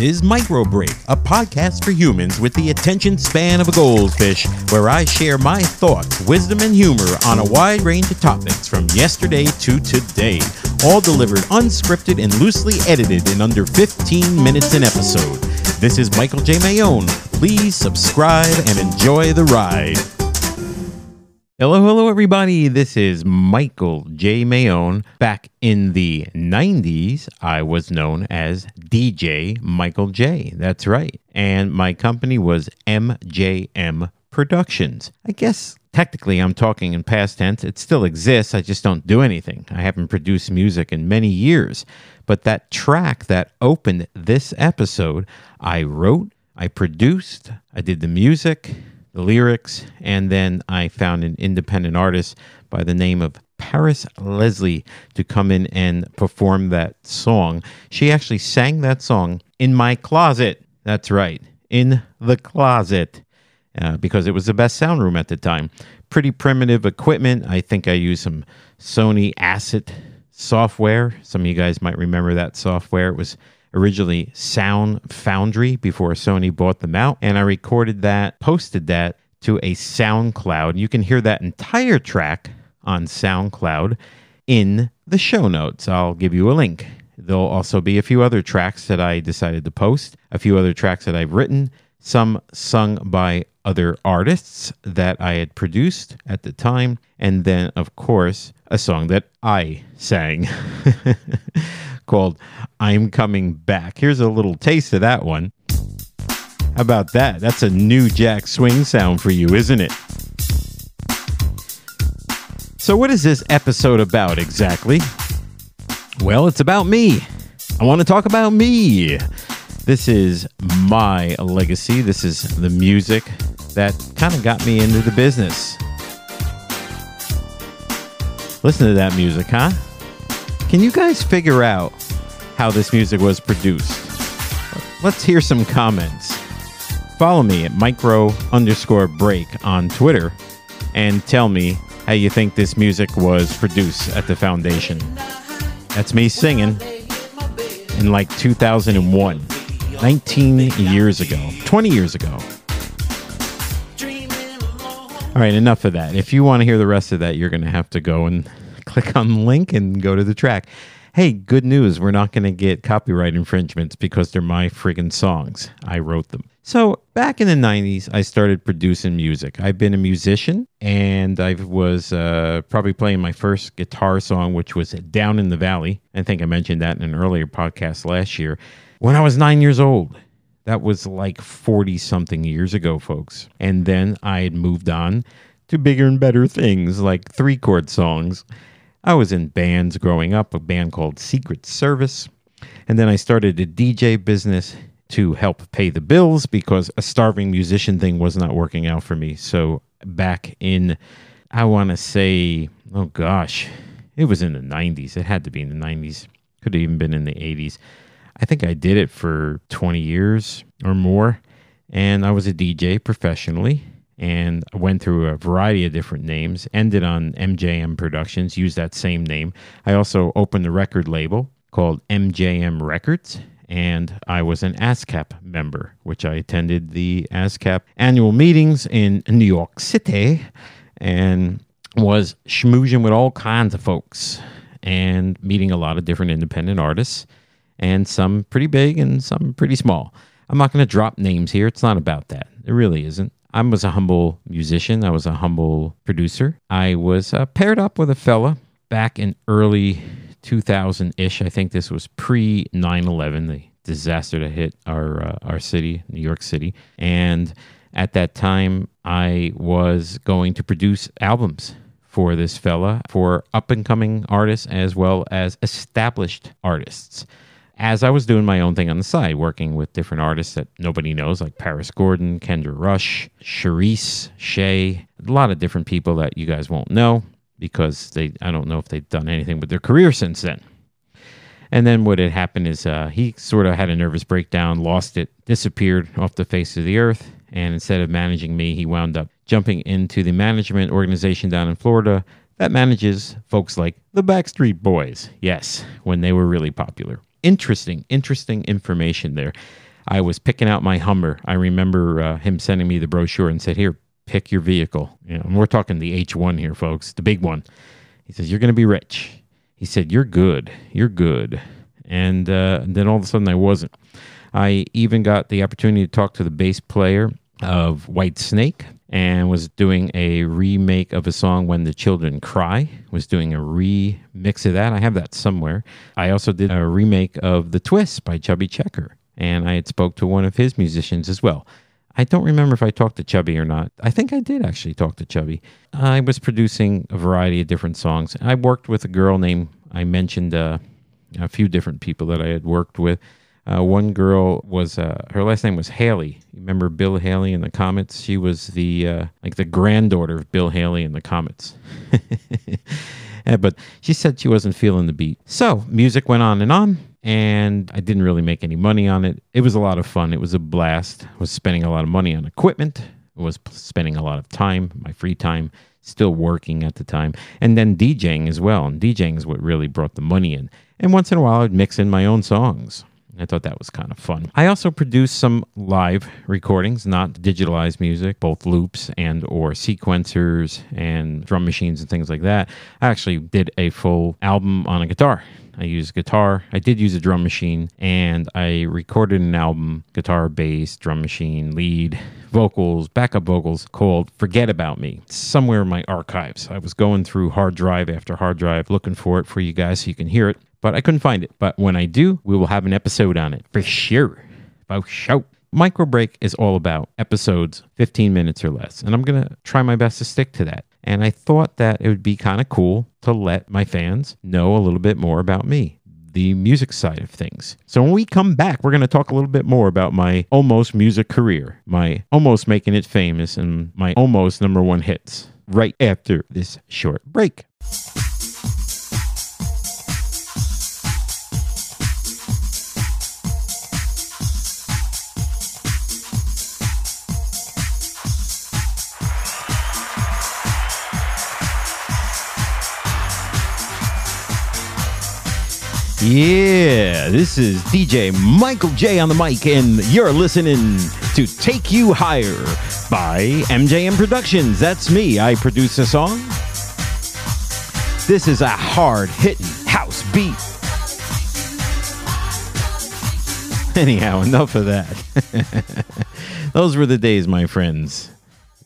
Is Micro Break, a podcast for humans with the attention span of a goldfish, where I share my thoughts, wisdom, and humor on a wide range of topics from yesterday to today, all delivered unscripted and loosely edited in under 15 minutes an episode. This is Michael J. Maione. Please subscribe and enjoy the ride. Hello, hello, everybody. This is Michael J. Maione. Back in the 90s, I was known as DJ Michael J. That's right. And my company was MJM Productions. I guess technically I'm talking in past tense. It still exists. I just don't do anything. I haven't produced music in many years. But that track that opened this episode, I wrote, I produced, I did the music the lyrics, and then I found an independent artist by the name of Paris Leslie to come in and perform that song. She actually sang that song in my closet. That's right, in the closet, uh, because it was the best sound room at the time. Pretty primitive equipment. I think I used some Sony Acid software. Some of you guys might remember that software. It was originally Sonic Foundry before Sony bought them out. And I recorded that, posted that to a SoundCloud. You can hear that entire track on SoundCloud in the show notes. I'll give you a link. There'll also be a few other tracks that I decided to post, a few other tracks that I've written, some sung by other artists that I had produced at the time, and then, of course, a song that I sang called I'm Coming Back. Here's a little taste of that one. How about that? That's a new Jack Swing sound for you, isn't it? So, what is this episode about exactly? Well, it's about me. I want to talk about me. This is my legacy. This is the music that kind of got me into the business. Listen to that music, huh? Can you guys figure out how this music was produced? Let's hear some comments. Follow me at micro underscore break on Twitter and tell me how you think this music was produced at the foundation. That's me singing in like 2001, 19 years ago, 20 years ago. All right, enough of that. If you want to hear the rest of that, you're going to have to go and click on the link and go to the track. Hey, good news. We're not going to get copyright infringements because they're my friggin' songs. I wrote them. So, back in the 90s, I started producing music. I've been a musician and I was uh, probably playing my first guitar song, which was Down in the Valley. I think I mentioned that in an earlier podcast last year when I was nine years old. That was like 40 something years ago, folks. And then I had moved on to bigger and better things like three chord songs. I was in bands growing up, a band called Secret Service. And then I started a DJ business to help pay the bills because a starving musician thing was not working out for me. So back in, I want to say, oh gosh, it was in the 90s. It had to be in the 90s. Could have even been in the 80s. I think I did it for 20 years or more. And I was a DJ professionally and went through a variety of different names, ended on MJM Productions, used that same name. I also opened a record label called MJM Records, and I was an ASCAP member, which I attended the ASCAP annual meetings in New York City and was schmoozing with all kinds of folks and meeting a lot of different independent artists and some pretty big and some pretty small. I'm not going to drop names here. It's not about that. It really isn't. I was a humble musician. I was a humble producer. I was uh, paired up with a fella back in early 2000 ish. I think this was pre 9 11, the disaster that hit our, uh, our city, New York City. And at that time, I was going to produce albums for this fella, for up and coming artists as well as established artists as I was doing my own thing on the side, working with different artists that nobody knows, like Paris Gordon, Kendra Rush, Cherise, Shay, a lot of different people that you guys won't know because they I don't know if they've done anything with their career since then. And then what had happened is uh, he sort of had a nervous breakdown, lost it, disappeared off the face of the earth. And instead of managing me, he wound up jumping into the management organization down in Florida that manages folks like the Backstreet Boys. Yes, when they were really popular. Interesting, interesting information there. I was picking out my Hummer. I remember uh, him sending me the brochure and said, "Here, pick your vehicle." You know, and we're talking the H1 here, folks, the big one. He says, "You're going to be rich." He said, "You're good. You're good." And, uh, and then all of a sudden, I wasn't. I even got the opportunity to talk to the bass player of White Snake and was doing a remake of a song when the children cry was doing a remix of that. I have that somewhere. I also did a remake of the twist by chubby checker and i had spoke to one of his musicians as well. I don't remember if i talked to chubby or not. I think i did actually talk to chubby. I was producing a variety of different songs. I worked with a girl named i mentioned uh, a few different people that i had worked with uh, one girl was uh, her last name was Haley. You remember Bill Haley in the Comets? She was the uh, like the granddaughter of Bill Haley in the Comets. but she said she wasn't feeling the beat. So music went on and on, and I didn't really make any money on it. It was a lot of fun. It was a blast. I was spending a lot of money on equipment. I was spending a lot of time, my free time, still working at the time, and then DJing as well. And DJing is what really brought the money in. And once in a while, I'd mix in my own songs. I thought that was kind of fun. I also produced some live recordings, not digitalized music, both loops and or sequencers and drum machines and things like that. I actually did a full album on a guitar. I used guitar. I did use a drum machine and I recorded an album, guitar, bass, drum machine, lead, vocals, backup vocals called Forget About Me. It's somewhere in my archives. I was going through hard drive after hard drive looking for it for you guys so you can hear it but I couldn't find it. But when I do, we will have an episode on it for sure. For sure. Micro Break is all about episodes 15 minutes or less. And I'm going to try my best to stick to that. And I thought that it would be kind of cool to let my fans know a little bit more about me, the music side of things. So when we come back, we're going to talk a little bit more about my almost music career, my almost making it famous, and my almost number one hits right after this short break. Yeah, this is DJ Michael J on the mic, and you're listening to Take You Higher by MJM Productions. That's me. I produce a song. This is a hard hitting house beat. Anyhow, enough of that. Those were the days, my friends.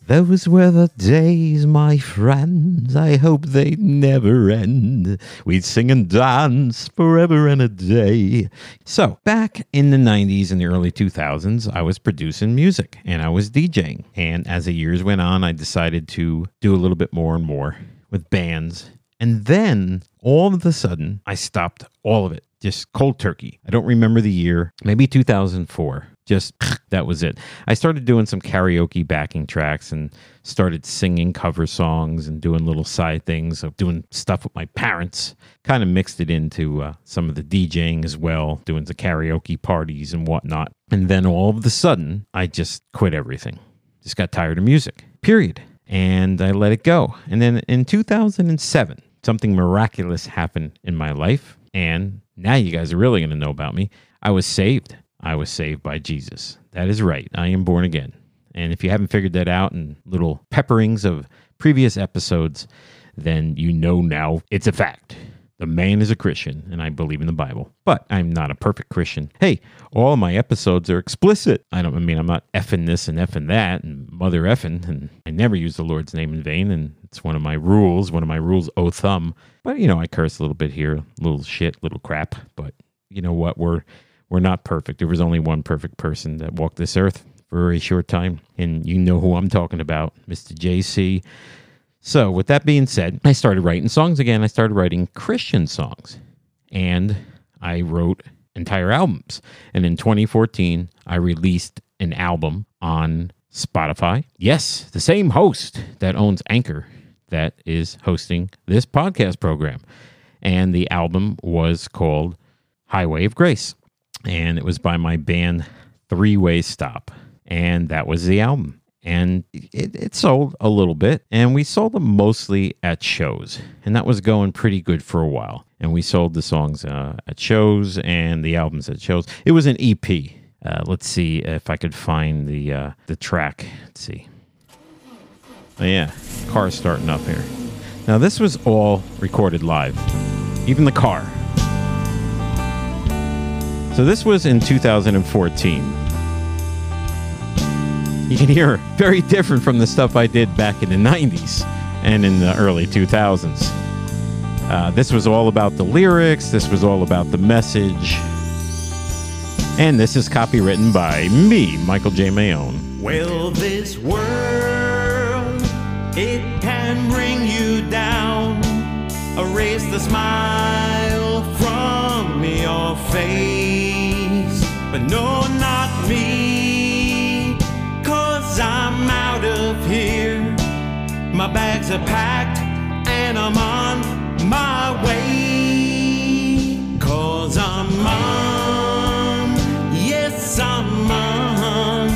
Those were the days, my friends. I hope they'd never end. We'd sing and dance forever and a day. So, back in the 90s and the early 2000s, I was producing music and I was DJing. And as the years went on, I decided to do a little bit more and more with bands. And then all of a sudden, I stopped all of it, just cold turkey. I don't remember the year, maybe 2004 just that was it. I started doing some karaoke backing tracks and started singing cover songs and doing little side things of doing stuff with my parents. Kind of mixed it into uh, some of the DJing as well, doing the karaoke parties and whatnot. And then all of a sudden, I just quit everything. Just got tired of music, period. And I let it go. And then in 2007, something miraculous happened in my life. And now you guys are really going to know about me. I was saved. I was saved by Jesus. That is right. I am born again. And if you haven't figured that out in little pepperings of previous episodes, then you know now it's a fact. The man is a Christian, and I believe in the Bible. But I'm not a perfect Christian. Hey, all my episodes are explicit. I don't I mean I'm not effing this and effing that and mother effing, and I never use the Lord's name in vain, and it's one of my rules, one of my rules o thumb. But you know, I curse a little bit here, little shit, little crap. But you know what? We're we're not perfect. There was only one perfect person that walked this earth for a short time. And you know who I'm talking about, Mr. JC. So, with that being said, I started writing songs again. I started writing Christian songs. And I wrote entire albums. And in 2014, I released an album on Spotify. Yes, the same host that owns Anchor that is hosting this podcast program. And the album was called Highway of Grace and it was by my band Three Way Stop, and that was the album. And it, it sold a little bit, and we sold them mostly at shows, and that was going pretty good for a while. and we sold the songs uh, at shows and the albums at shows. It was an EP. Uh, let's see if I could find the uh, the track. Let's see. Oh yeah, car starting up here. Now this was all recorded live, even the car. So this was in 2014. You can hear very different from the stuff I did back in the 90s and in the early 2000s. Uh, this was all about the lyrics, this was all about the message. And this is copywritten by me, Michael J. Maione. Well, this world, it can bring you down. Erase the smile from your face. But no, not me, here. My bags are packed and I'm on my way. Cause I'm on, yes, I'm on.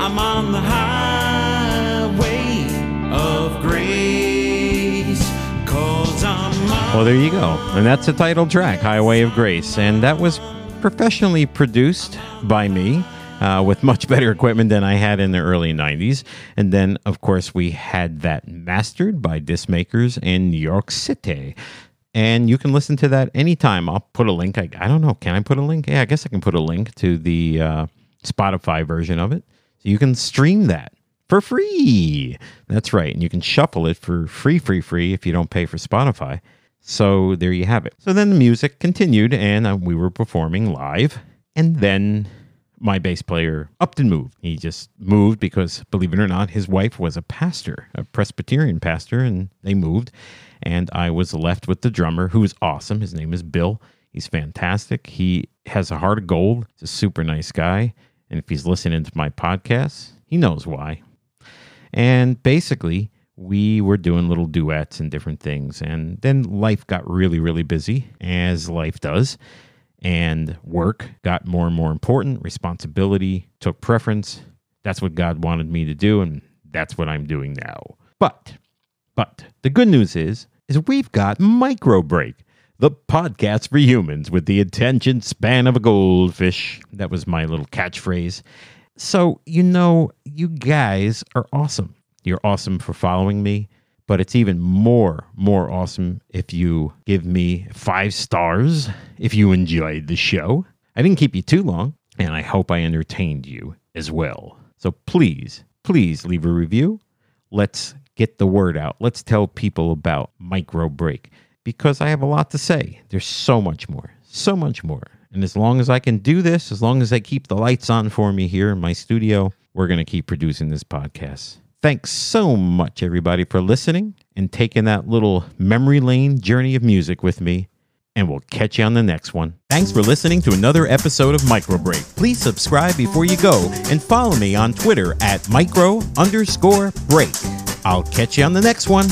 I'm on the highway of grace. Cause I'm on. Well, there you go. And that's the title track, Highway of Grace. And that was professionally produced by me. Uh, with much better equipment than I had in the early 90s. And then, of course, we had that mastered by disc makers in New York City. And you can listen to that anytime. I'll put a link. I, I don't know. Can I put a link? Yeah, I guess I can put a link to the uh, Spotify version of it. So you can stream that for free. That's right. And you can shuffle it for free, free, free if you don't pay for Spotify. So there you have it. So then the music continued and uh, we were performing live. And then my bass player Upton moved. He just moved because, believe it or not, his wife was a pastor, a Presbyterian pastor, and they moved. And I was left with the drummer, who is awesome. His name is Bill. He's fantastic. He has a heart of gold. He's a super nice guy. And if he's listening to my podcast, he knows why. And basically, we were doing little duets and different things. And then life got really, really busy, as life does. And work got more and more important. Responsibility took preference. That's what God wanted me to do. And that's what I'm doing now. But, but the good news is, is we've got Micro Break, the podcast for humans with the attention span of a goldfish. That was my little catchphrase. So, you know, you guys are awesome. You're awesome for following me, but it's even more, more awesome if you give me five stars if you enjoyed the show. I didn't keep you too long, and I hope I entertained you as well. So please, please leave a review. Let's get the word out. Let's tell people about Micro Break because I have a lot to say. There's so much more, so much more. And as long as I can do this, as long as I keep the lights on for me here in my studio, we're going to keep producing this podcast. Thanks so much, everybody, for listening and taking that little memory lane journey of music with me. And we'll catch you on the next one. Thanks for listening to another episode of Micro Break. Please subscribe before you go and follow me on Twitter at micro underscore break. I'll catch you on the next one.